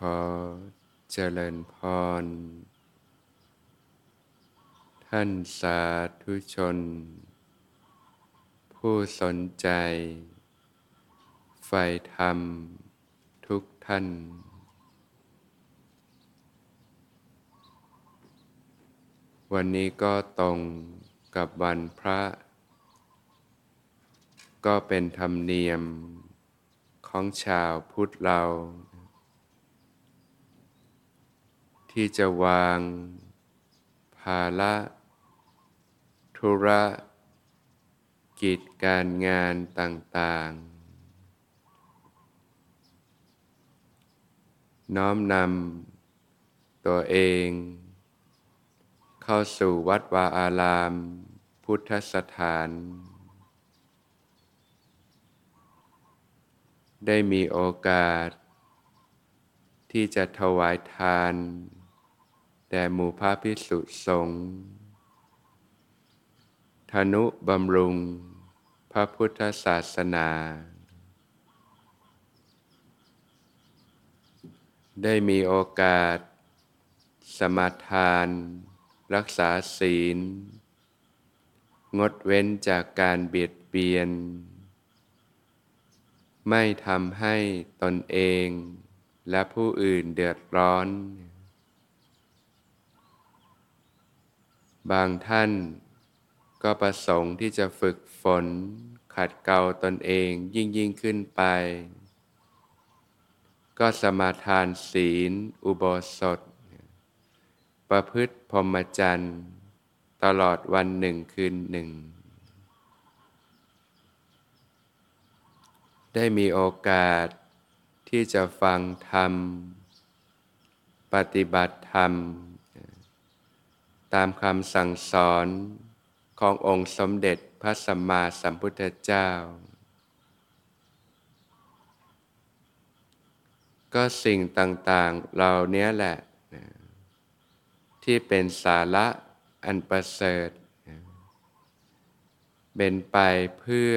ขอเจริญพร ท่านสาธุชน ผู้สนใจใฝ่ธรรมทุกท่าน วันนี้ก็ตรงกับวันพระ ก็เป็นธรรมเนียมของชาวพุทธเรา ที่จะวาง ภาระธุระกิจการงานต่าง ๆ น้อมนำตัวเอง เข้าสู่วัดวาอาราม พุทธสถาน ได้มีโอกาส ที่จะถวายทาน ด่หมู่พระพิสุสงฆ์ธนุบำรุง พระพุทธศาสนา ได้มีโอกาส สมาทาน รักษาศีล งดเว้นจากการเบียดเบียน ไม่ทำให้ตนเองและผู้อื่นเดือดร้อน บางท่านก็ประสงค์ที่จะฝึกฝน ขัดเกลาตนเองยิ่งยิ่งขึ้นไป ก็สมาทานศีล อุโบสถ ประพฤติพรหมจรรย์ ตลอดวันหนึ่งคืนหนึ่ง ได้มีโอกาสที่จะฟังธรรม ปฏิบัติธรรม ตามคำสั่งสอนขององค์สมเด็จพระสัมมาสัมพุทธเจ้า ก็สิ่งต่าง ๆเรานี้แหละ ที่เป็นสาระอันประเสริฐเป็นไปเพื่อ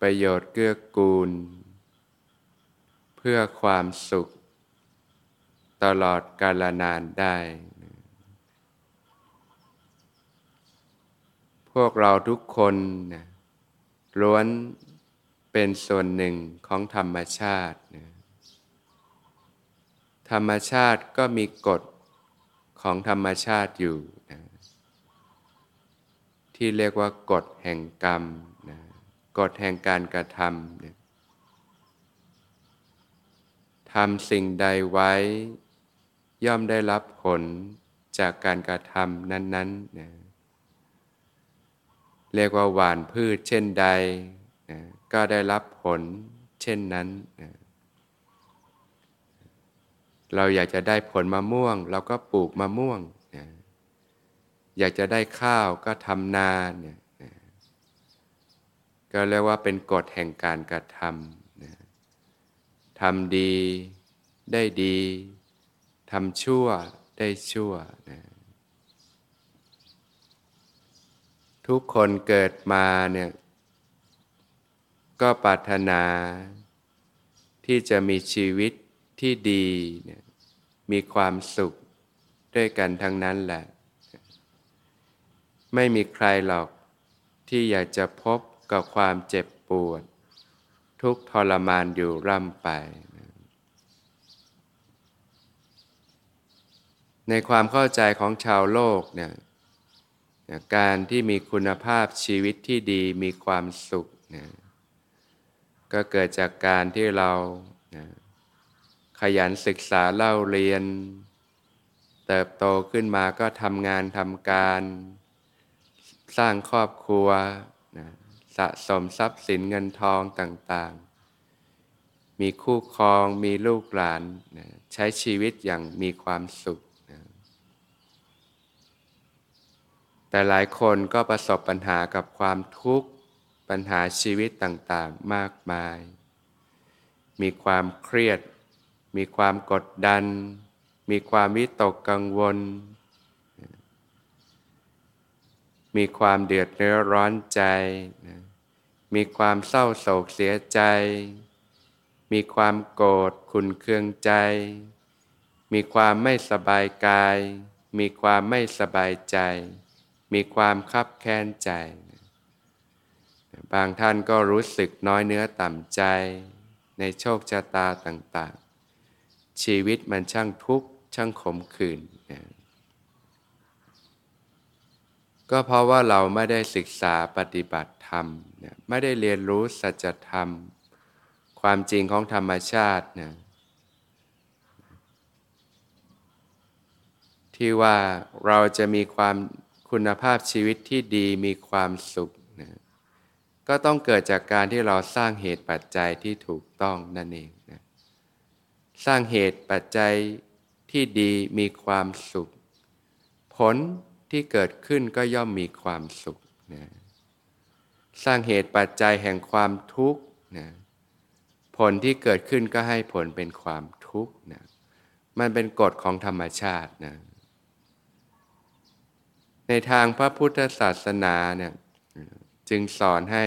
ประโยชน์เกื้อกูล เพื่อความสุข ตลอดกาลนานได้ วกเราทุกคนนะล้วนเป็นส่วนหนึ่งของธรรมชาตินะธรรมชาติก็มีกฎของธรรมชาติอยู่นะที่เรียกว่ากฎแห่งกรรมนะกฎแห่งการกระทำนี่ยทำสิ่งใดไว้ ย่อมได้รับผลจากการกระทำนั้นๆนะ เรียกว่าหวานพืชเช่นใดนะก็ได้รับผลเช่นนั้นนะเราอยากจะได้ผลมะม่วง เราก็ปลูกมะม่วงนะอยากจะได้ข้าวก็ทำนาเนี่ยนะก็เรียกว่าเป็นกฎแห่งการกระทำนะทำดีได้ดีทำชั่วได้ชั่วนะ ทุกคนเกิดมาเนี่ยก็ปรารถนา ที่จะมีชีวิตที่ดีเนี่ยมีความสุขด้วยกันทั้งนั้นแหละ ไม่มีใครหรอกที่อยากจะพบกับความเจ็บปวด ทุกทรมานอยู่ร่ำไป ในความเข้าใจของชาวโลกเนี่ย การที่มีคุณภาพชีวิตที่ดีมีความสุขนะก็เกิดจากการที่เรานะขยันศึกษาเล่าเรียน เติบโตขึ้นมาก็ทำงานทำการ สร้างครอบครัวนะสะสมทรัพย์สินเงินทองต่างๆ มีคู่ครองมีลูกหลานนะใช้ชีวิตอย่างมีความสุขนะ แต่หลายคนก็ประสบปัญหากับความทุกข์ ปัญหาชีวิตต่างๆมากมาย มีความเครียด มีความกดดัน มีความวิตกกังวล มีความเดือดเนื้อร้อนใจ มีความเศร้าโศกเสียใจ มีความโกรธขุนเคืองใจ มีความไม่สบายกาย มีความไม่สบายใจ มีความคับแค้นใจ บางท่านก็รู้สึกน้อยเนื้อต่ำใจ ในโชคชะตาต่างๆ ชีวิตมันช่างทุกข์ช่างขมขื่นนะก็เพราะว่าเราไม่ได้ศึกษาปฏิบัติธรรมนะไม่ได้เรียนรู้สัจธรรม ความจริงของธรรมชาตินะที่ว่าเราจะมีความ คุณภาพชีวิตที่ดีมีความสุขนะก็ต้องเกิดจากการที่เราสร้างเหตุปัจจัยที่ถูกต้องนั่นเองนะสร้างเหตุปัจจัยที่ดีมีความสุข ผลที่เกิดขึ้นก็ย่อมมีความสุขนะสร้างเหตุปัจจัยแห่งความทุกข์นะผลที่เกิดขึ้นก็ให้ผลเป็นความทุกข์นะมันเป็นกฎของธรรมชาตินะ ในทางพระพุทธศาสนาเนี่ยจึงสอนให้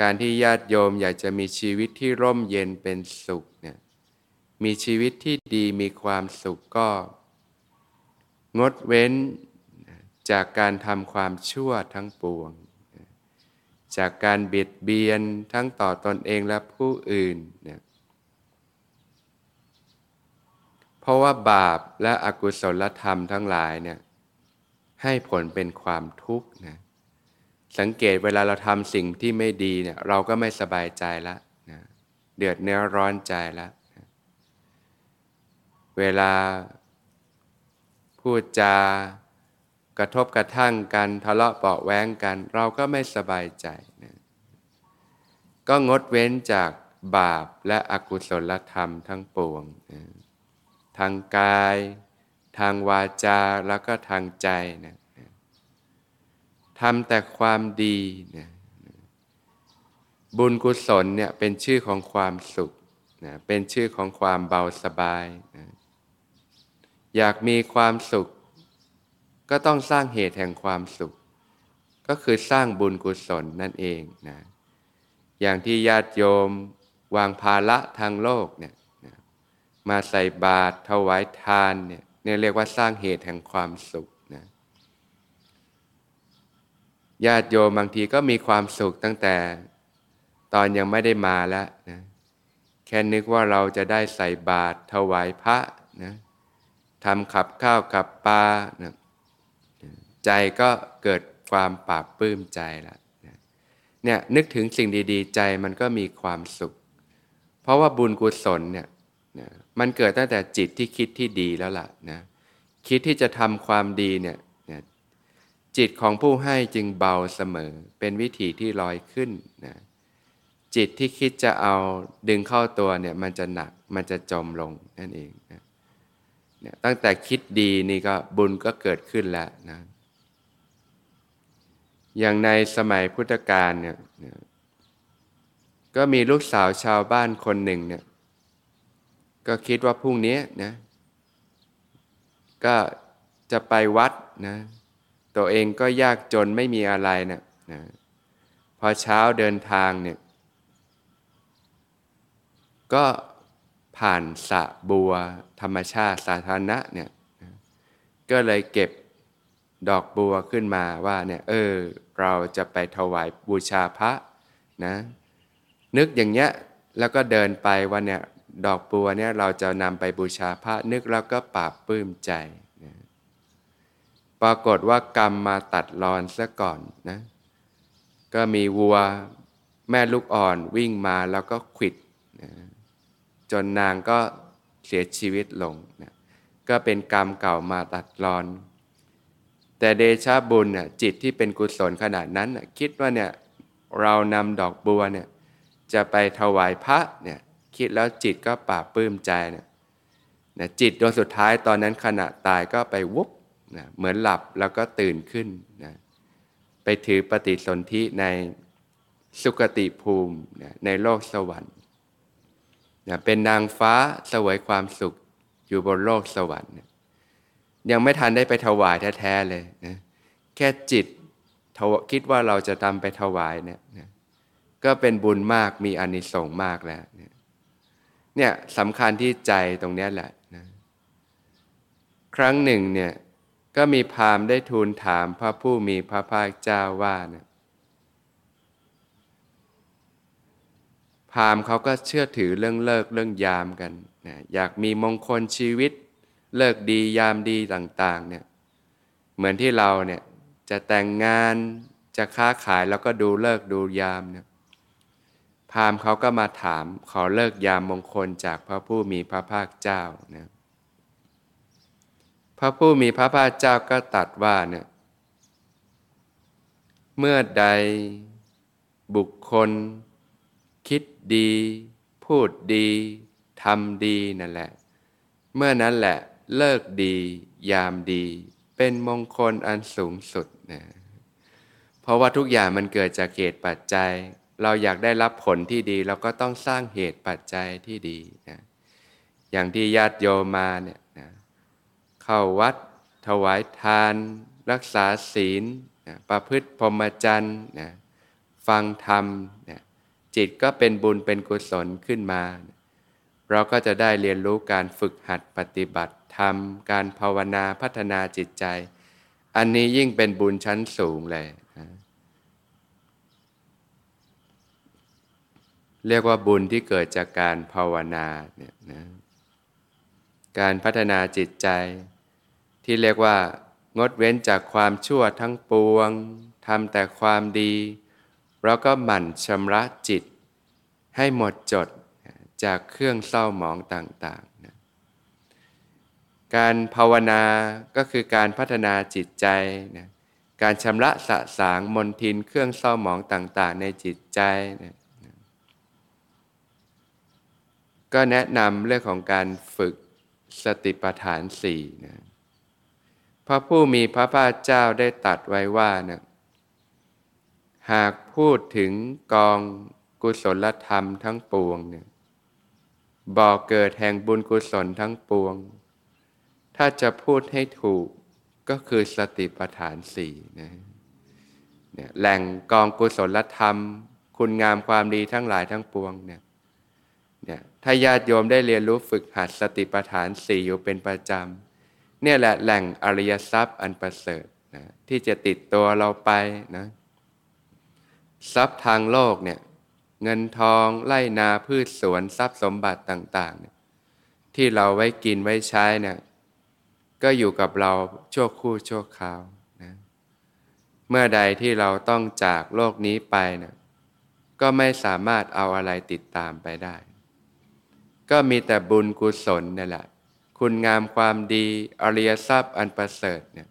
การที่ญาติโยมอยากจะมีชีวิตที่ร่มเย็นเป็นสุขเนี่ยมีชีวิตที่ดีมีความสุขก็ งดเว้นจากการทำความชั่วทั้งปวง จากการเบียดเบียนทั้งต่อตอนเองและผู้อื่นเนี่ยเพราะว่าบาปและอกุศลธรรมทั้งหลายเนี่ย ให้ผลเป็นความทุกข์นะสังเกตเวลาเราทำสิ่งที่ไม่ดีเนี่ยเราก็ไม่สบายใจละนะเดือดเนื้อร้อนใจละนะเวลาพูดจากระทบกระทั่งกันทะเลาะเบาแว้งกัน เราก็ไม่สบายใจนะก็งดเว้นจากบาปและอกุศลธรรมทั้งปวงนะทางกาย ทางวาจาแล้วก็ทางใจนะทำแต่ความดีนะบุญกุศลเนี่ยเป็นชื่อของความสุขนะเป็นชื่อของความเบาสบายนะอยากมีความสุข ก็ต้องสร้างเหตุแห่งความสุข ก็คือสร้างบุญกุศลนั่นเองนะอย่างที่ญาติโยมวางภาระทางโลกเนี่ยนะมาใส่บาตรถวายทานเนี่ย นี่ยเรียกว่าสร้างเหตุแห่งความสุขนะญาติโยมบางทีก็มีความสุขตั้งแต่ตอนยังไม่ได้มาแล้วนะแค่นึกว่าเราจะได้ใส่บาตรถวายพระนะทำขับข้าวกับปลานะใจก็เกิดความปราบปลื้มใจล้วนะเนี่ยนึกถึงสิ่งดี ๆ ใจมันก็มีความสุข เพราะว่าบุญกุศลเนี่ย นะมันเกิดตั้งแต่จิตที่คิดที่ดีแล้วล่ะนะคิดที่จะทำความดีเนี่ยนะจิตของผู้ให้จึงเบาเสมอ เป็นวิถีที่ลอยขึ้นนะจิตที่คิดจะเอาดึงเข้าตัวเนี่ยมันจะหนักมันจะจมลงนั่นเองนะเนี่ยตั้งแต่คิดดีนี่ก็บุญก็เกิดขึ้นแล้วนะอย่างในสมัยพุทธกาลเนี่ยก็มีลูกสาวชาวบ้านคนหนึ่งเนี่ย ก็คิดว่าพรุ่งนี้นะก็จะไปวัดนะตัวเองก็ยากจนไม่มีอะไรนะนะพอเช้าเดินทางเนี่ยก็ผ่านสะบัวธรรมชาติสาธารณะเนี่ยก็เลยเก็บดอกบัวขึ้นมาว่าเนี่ยเออเราจะไปถวายบูชาพระนะนึกอย่างเงี้ยแล้วก็เดินไปว่าเนี่ย ดอกบัวเนี่ยเราจะนำไปบูชาพระนึกแล้วก็ปราบปลื้มใจนะปรากฏว่ากรรมมาตัดรอนซะก่อนนะก็มีวัวแม่ลูกอ่อนวิ่งมาแล้วก็ขิดนะจนนางก็เสียชีวิตลงนะก็เป็นกรรมเก่ามาตัดรอน แต่เดชาบุญน่ะจิตที่เป็นกุศลขนาดนั้น คิดว่าเนี่ยเรานำดอกบัวเนี่ยจะไปถวายพระเนี่ย คิดแล้วจิตก็ปราบปลื้มใจเนี่ยนะจิตดวงสุดท้ายตอนนั้นขณะตายก็ไปวุบนะเหมือนหลับแล้วก็ตื่นขึ้นนะไปถือปฏิสนธิในสุคติภูมินะในโลกสวรรค์นะเป็นนางฟ้าสวยความสุขอยู่บนโลกสวรรค์ยังไม่ทันได้ไปถวายแท้ๆเลยนะแค่จิตคิดว่าเราจะทำไปถวายเนี่ยนะก็เป็นบุญมากมีอานิสงส์มากแล้วเนี่ย เนี่ยสำคัญที่ใจตรงนี้แหละนะครั้งหนึ่งเนี่ยก็มีพามได้ทูลถามพระผู้มีพระภาคเจ้าว่านะพามเขาก็เชื่อถือเรื่องเลิกเรื่องยามกันนะอยากมีมงคลชีวิต เลิกดียามดีต่างๆเนี่ยเหมือนที่เราเนี่ยจะแต่งงานจะค้าขายแล้วก็ดูเลิกดูยามเนี่ย พราหมณ์เขาก็มาถามขอเลิกยามมงคลจากพระผู้มีพระภาคเจ้านะพระผู้มีพระภาคเจ้าก็ตัดว่าเนี่ยเมื่อใดบุคคล คิดดี พูดดีทำดีนั่นแหละ เมื่อนั้นแหละเลิกดี ยามดี เป็นมงคลอันสูงสุดนะเพราะว่าทุกอย่างมันเกิดจากเหตุปัจจัย เราอยากได้รับผลที่ดี เราก็ต้องสร้างเหตุปัจจัยที่ดีนะอย่างที่ญาติโยมมาเนี่ยนะเข้าวัดถวายทาน รักษาศีลนะประพฤติพรหมจรรย์นะฟังธรรมนะจิตก็เป็นบุญเป็นกุศลขึ้นมา เราก็จะได้เรียนรู้การฝึกหัดปฏิบัติธรรม การภาวนาพัฒนาจิตใจ อันนี้ยิ่งเป็นบุญชั้นสูงเลยนะ เรียกว่าบุญที่เกิดจากการภาวนาเนี่ยนะการพัฒนาจิตใจ ที่เรียกว่างดเว้นจากความชั่วทั้งปวงทำแต่ความดีเราก็หมั่นชำระจิต ให้หมดจดจากเครื่องเศร้าหมองต่างๆนะการภาวนาก็คือการพัฒนาจิตใจนะการชำระสะสางมนทินเครื่องเศร้าหมองต่างๆ ในจิตใจนะ ก็แนะนำเรื่องของการฝึกสติปัฏฐานสี่นะพระผู้มีพระภาคเจ้าได้ตัดไว้ว่านะหากพูดถึงกองกุศลธรรมทั้งปวงเนี่ยบ่อเกิดแห่งบุญกุศลทั้งปวง ถ้าจะพูดให้ถูกก็คือสติปัฏฐานสี่นะเนี่ยแหล่งกองกุศลธรรม คุณงามความดีทั้งหลายทั้งปวงเนี่ยเนี่ย ถ้าญาติโยมได้เรียนรู้ฝึกหัดสติปัฏฐานสี่อยู่เป็นประจำเนี่ยแหละแหล่งอริยทรัพย์อันประเสริฐนะที่จะติดตัวเราไปนะทรัพย์ทางโลกเนี่ยเงินทองไล่นาพืชสวนทรัพย์สมบัติต่าง ๆ ที่เราไว้กินไว้ใช้เนี่ยก็อยู่กับเราชั่วคู่ชั่วคราวนะเมื่อใดที่เราต้องจากโลกนี้ไปเนี่ยก็ไม่สามารถเอาอะไรติดตามไปได้ ก็มีแต่บุญกุศลนี่แหละ คุณงามความดีอริยทรัพย์อันประเสริฐเนี่ย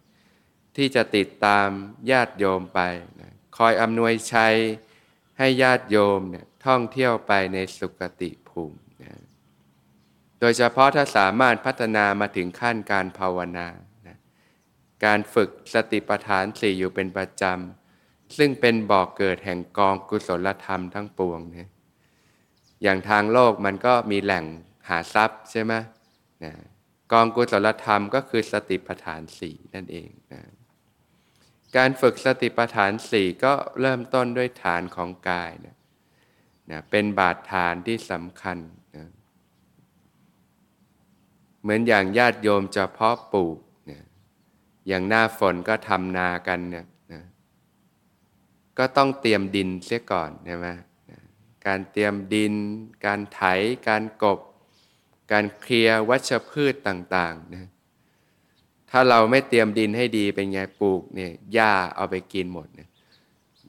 ที่จะติดตามญาติโยมไปนะคอยอำนวยชัยให้ญาติโยมเนี่ยท่องเที่ยวไปในสุคติภูมินะโดยเฉพาะถ้าสามารถพัฒนามาถึงขั้นการภาวนานะการฝึกสติปัฏฐานสี่อยู่เป็นประจำ ซึ่งเป็นบ่อกเกิดแห่งกองกุศลธรรมทั้งปวงเนี่ย อย่างทางโลกมันก็มีแหล่งหาทรัพย์ใช่ไหมนะกองกุศลธรรมก็คือสติปัฏฐานสี่นั่นเองนะการฝึกสติปัฏฐานสี่ก็เริ่มต้นด้วยฐานของกายนะนะเป็นบาดฐานที่สำคัญนะเหมือนอย่างญาติโยมจะเพาะปลูกนะอย่างหน้าฝนก็ทำนากันเนี่ยนะก็ต้องเตรียมดินเสียก่อนใช่ไหม การเตรียมดิน การไถ การกบ การเคลียร์วัชพืชต่างๆนะถ้าเราไม่เตรียมดินให้ดีเป็นไงปลูกเนี่ยหญ้าเอาไปกินหมดนี่ย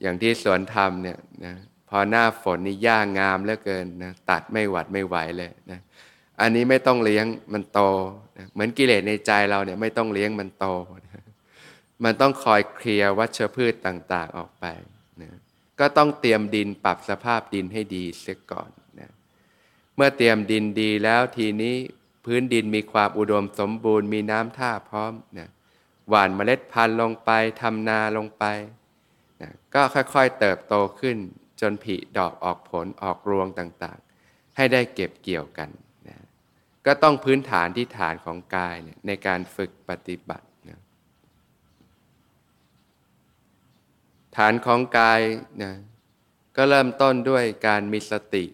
อย่างที่สวนทำเนี่ยนะพอหน้าฝนนี่หญ้างามเหลือเกินนะตัดไม่หวัดไม่ไหวเลยนะอันนี้ไม่ต้องเลี้ยงมันโตนะเหมือนกิเลสในใจเราเนี่ยไม่ต้องเลี้ยงมันโตนะมันต้องคอยเคลียร์วัชพืชต่าง ๆออกไป ก็ต้องเตรียมดินปรับสภาพดินให้ดีเสียก่อนนะเมื่อเตรียมดินดีแล้วทีนี้พื้นดินมีความอุดมสมบูรณ์มีน้ำท่าพร้อมนะหว่านเมล็ดพันธุ์ลงไปทำนาลงไปนะก็ค่อยๆเติบโตขึ้นจนผลิดอกออกผลออกรวงต่างๆ ให้ได้เก็บเกี่ยวกันนะก็ต้องพื้นฐานที่ฐานของกายเนี่ยในการฝึกปฏิบัตินะ ฐานของกายนะก็เริ่มต้นด้วยการมีสติ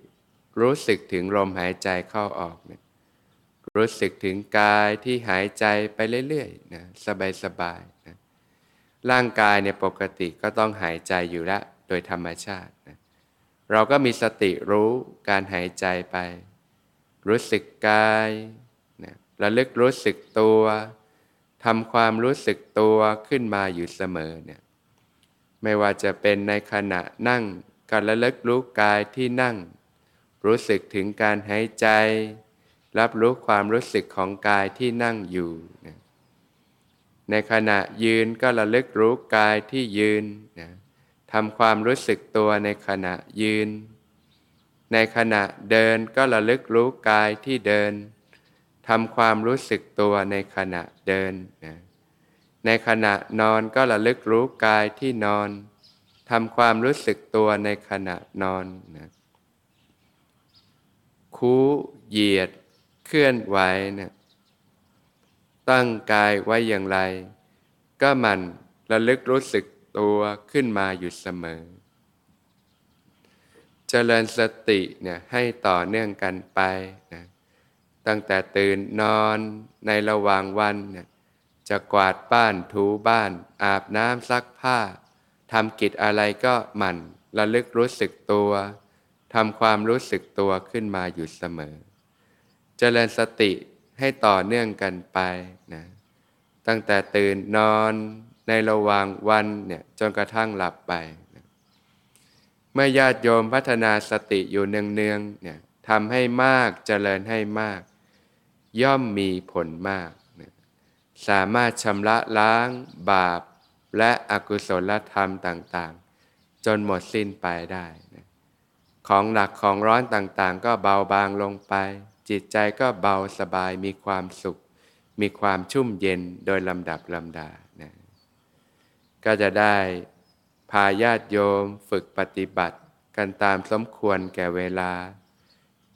รู้สึกถึงลมหายใจเข้าออกเนี่ยรู้สึกถึงกายที่หายใจไปเรื่อยๆนะสบายๆนะร่างกายเนี่ยปกติก็ต้องหายใจอยู่ล้วโดยธรรมชาตินะเราก็มีสติรู้การหายใจไป รู้สึกกายนะระลึกรู้สึกตัวทำความรู้สึกตัวขึ้นมาอยู่เสมอเนี่ย ไม่ว่าจะเป็นในขณะนั่งการระลึกรู้กายที่นั่ง รู้สึกถึงการหายใจ รับรู้ความรู้สึกของกายที่นั่งอยู่ ในขณะยืนก็ระลึกรู้กายที่ยืนนะทำความรู้สึกตัวในขณะยืน ในขณะเดินก็ระลึกรู้กายที่เดินทำความรู้สึกตัวในขณะเดินนะ ในขณะนอนก็ระลึกรู้กายที่นอนทำความรู้สึกตัวในขณะนอนนะคูเหยียด เคลื่อนไหวนะตั้งกายไว้อย่างไร ก็มันระลึกรู้สึกตัวขึ้นมาอยู่เสมอ เจริญสติเนี่ยให้ต่อเนื่องกันไปนะตั้งแต่ตื่นนอนในระหว่างวันเนี่ย จะกวาดบ้านถูบ้าน อาบน้ำซักผ้าทำกิจอะไรก็หมั่นระลึกรู้สึกตัวทำความรู้สึกตัวขึ้นมาอยู่เสมอ เจริญสติให้ต่อเนื่องกันไปนะตั้งแต่ตื่นนอนในระหว่างวันเนี่ยจนกระทั่งหลับไปนะเมื่อญาติโยมพัฒนาสติอยู่เนืองๆเนี่ยทำให้มากเจริญให้มาก ย่อมมีผลมาก สามารถชำระล้างบาปและอกุศลธรรมต่างๆ จนหมดสิ้นไปได้นะของหนักของร้อนต่างๆ ก็เบาบางลงไป จิตใจก็เบาสบายมีความสุข มีความชุ่มเย็นโดยลำดับลำดานะก็จะได้พาญาติโยมฝึกปฏิบัติกันตามสมควรแก่เวลา